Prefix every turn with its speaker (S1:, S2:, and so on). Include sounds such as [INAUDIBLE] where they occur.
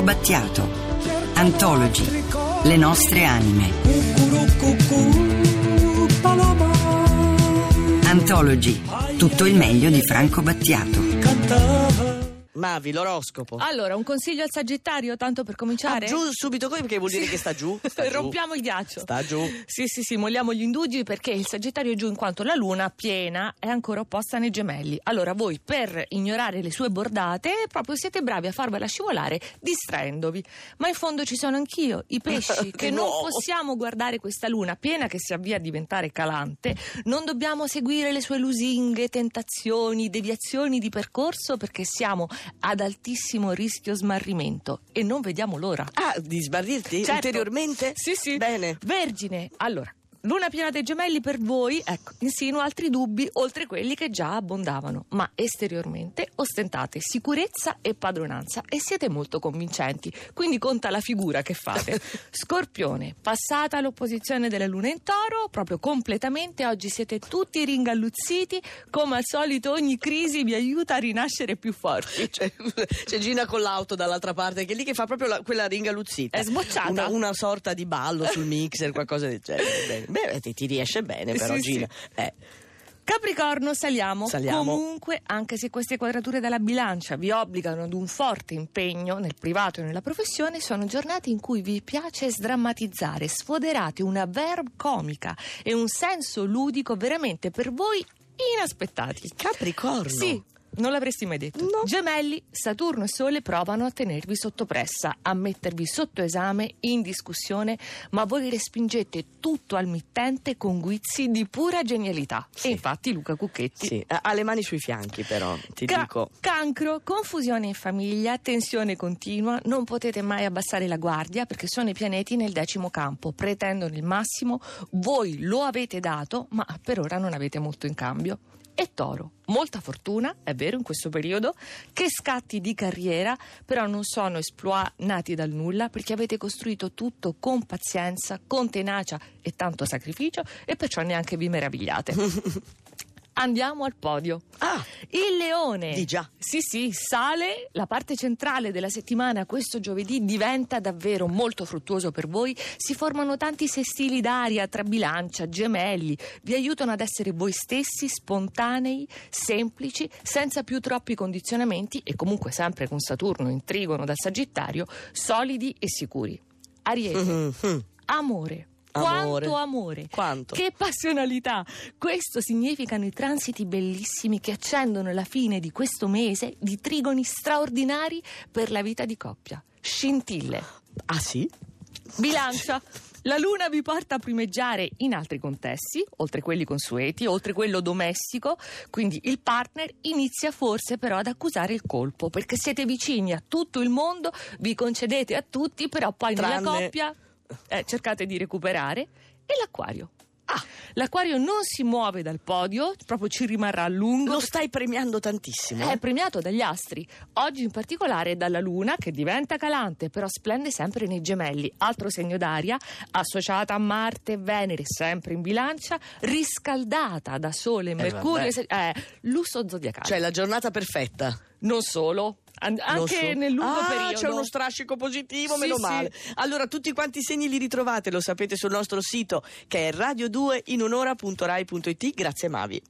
S1: Franco Battiato. Antologi. Le nostre anime. Antologi. Tutto il meglio di Franco Battiato.
S2: Mavi, l'oroscopo.
S3: Allora, un consiglio al Sagittario, tanto per cominciare?
S2: Ah, giù subito qui perché vuol dire che sta giù. [LAUGHS] Sta giù.
S3: Rompiamo il ghiaccio.
S2: Sta giù.
S3: Sì, sì, sì, molliamo gli indugi perché il Sagittario è giù in quanto la luna piena è ancora opposta nei gemelli. Allora, voi per ignorare le sue bordate, proprio siete bravi a farvela scivolare distraendovi. Ma in fondo ci sono anch'io, i pesci, [LAUGHS] che
S2: No.
S3: non possiamo guardare questa luna piena che si avvia a diventare calante. Non dobbiamo seguire le sue lusinghe, tentazioni, deviazioni di percorso perché siamo ad altissimo rischio smarrimento e non vediamo l'ora.
S2: Ah, di sbarrirti
S3: Certo.
S2: ulteriormente?
S3: Sì, sì.
S2: Bene.
S3: Vergine, allora. Luna piena dei gemelli per voi, ecco, insinua altri dubbi oltre quelli che già abbondavano, ma esteriormente ostentate sicurezza e padronanza e siete molto convincenti, quindi conta la figura che fate. [LAUGHS] Scorpione, passata l'opposizione della luna in toro, proprio completamente, oggi siete tutti ringalluzziti, come al solito ogni crisi vi aiuta a rinascere più forti.
S2: C'è, c'è Gina con l'auto dall'altra parte che è lì che fa proprio la- quella ringaluzzita.
S3: È sbocciata.
S2: Una, una sorta di ballo sul mixer, qualcosa del genere. Beh, ti, ti riesce bene però
S3: Sì,
S2: Gina. Eh,
S3: Capricorno, saliamo.
S2: Saliamo.
S3: Comunque, anche se queste quadrature della bilancia vi obbligano ad un forte impegno nel privato e nella professione, sono giornate in cui vi piace sdrammatizzare, sfoderate una verve comica e un senso ludico veramente per voi inaspettati.
S2: Capricorno.
S3: Sì. Non l'avresti mai detto.
S2: No.
S3: Gemelli, Saturno e Sole provano a tenervi sotto pressa, a mettervi sotto esame, in discussione, ma voi respingete tutto al mittente con guizzi di pura genialità.
S2: Sì.
S3: E infatti Luca Cucchetti
S2: Sì, ha le mani sui fianchi però, ti
S3: Ca-
S2: dico.
S3: Cancro, confusione in famiglia, tensione continua, non potete mai abbassare la guardia perché sono i pianeti nel decimo campo, pretendono il massimo, voi lo avete dato, ma per ora non avete molto in cambio. E Toro, molta fortuna, è vero, in questo periodo, che scatti di carriera, però non sono exploit nati dal nulla perché avete costruito tutto con pazienza, con tenacia e tanto sacrificio e perciò neanche vi meravigliate. [LAUGHS] Andiamo al podio.
S2: Ah,
S3: Il leone.
S2: Di già.
S3: Sì, sì, sale. La parte centrale della settimana, questo giovedì, diventa davvero molto fruttuoso per voi. Si formano tanti sestili d'aria tra bilancia, gemelli. Vi aiutano ad essere voi stessi, spontanei, semplici, senza più troppi condizionamenti e comunque sempre con Saturno in trigono dal Sagittario, solidi e sicuri. Ariete.
S2: mhm, mhm.
S3: Amore.
S2: Amore.
S3: Quanto amore.
S2: Quanto?
S3: Che passionalità! Questo significano i transiti bellissimi che accendono la fine di questo mese di trigoni straordinari per la vita di coppia. Scintille.
S2: Ah sì?
S3: Bilancia. La luna vi porta a primeggiare in altri contesti, oltre quelli consueti, oltre quello domestico, quindi il partner inizia forse però ad accusare il colpo, perché siete vicini a tutto il mondo, vi concedete a tutti, però poi nella
S2: Tranne-
S3: coppia eh, cercate di recuperare. E l'acquario?
S2: Ah,
S3: L'acquario non si muove dal podio, proprio ci rimarrà a lungo.
S2: lo stai premiando tantissimo.
S3: È
S2: eh?
S3: premiato dagli astri, oggi in particolare dalla Luna che diventa calante, però splende sempre nei gemelli, altro segno d'aria, associata a Marte e Venere, sempre in bilancia, riscaldata da Sole e Mercurio,
S2: vabbè.
S3: eh, lusso zodiacale.
S2: Cioè la giornata perfetta.
S3: non solo, an- anche
S2: so.
S3: nel lungo
S2: ah,
S3: periodo.
S2: c'è uno strascico positivo,
S3: Sì,
S2: meno
S3: sì.
S2: male. Allora, tutti quanti i segni li ritrovate, lo sapete sul nostro sito che è radio2inunora.rai.it. Grazie Mavi.